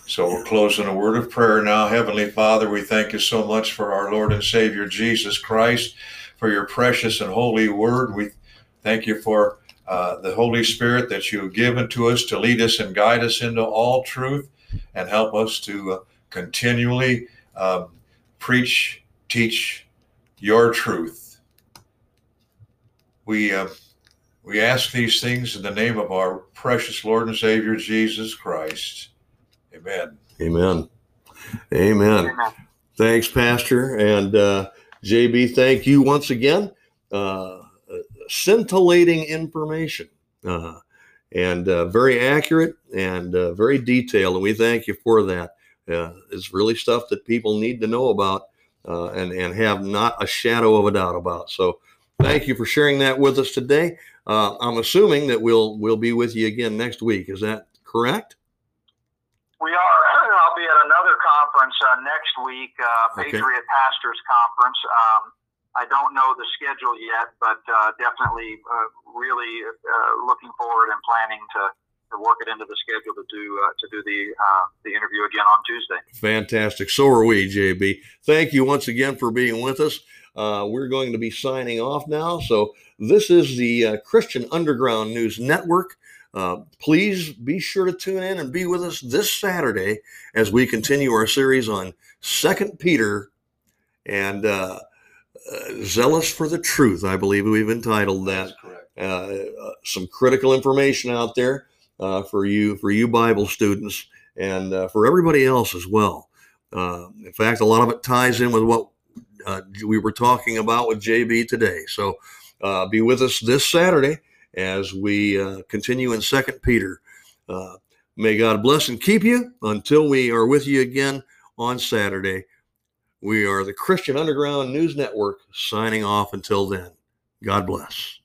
S3: So we'll close in a word of prayer now. Heavenly Father, we thank you so much for our Lord and Savior Jesus Christ, for your precious and holy word. We thank you for uh, the Holy Spirit that you have given to us to lead us and guide us into all truth and help us to uh, continually um, preach, teach your truth. We uh, we ask these things in the name of our precious Lord and Savior Jesus Christ. Amen.
S1: Amen. Amen.
S2: Amen.
S1: Thanks, Pastor. And uh, JB, thank you once again. Uh, scintillating information uh, and uh, very accurate and uh, very detailed. And we thank you for that. Uh, it's really stuff that people need to know about uh, and, and have not a shadow of a doubt about. So thank you for sharing that with us today. Uh, I'm assuming that we'll we'll be with you again next week. Is that correct?
S2: We are. I'll be at another conference uh, next week, uh,
S1: Okay.
S2: Patriot Pastors Conference. Um, I don't know the schedule yet, but uh, definitely uh, really uh, looking forward and planning to, to work it into the schedule to do uh, to do the uh, the interview again on Tuesday.
S1: Fantastic. So are we, JB. Thank you once again for being with us. Uh, we're going to be signing off now. So, this is the uh, Christian Underground News Network. Uh, please be sure to tune in and be with us this Saturday as we continue our series on Second Peter and uh, uh, Zealous for the Truth. I believe we've entitled that.
S3: That's correct.
S1: Uh, uh, some critical information out there uh, for you for you Bible students and uh, for everybody else as well. Uh, in fact, a lot of it ties in with what uh, we were talking about with JB today. So uh, be with us this Saturday as we uh, continue in Second Peter. Uh, may God bless and keep you until we are with you again on Saturday. We are the Christian Underground News Network signing off until then. God bless.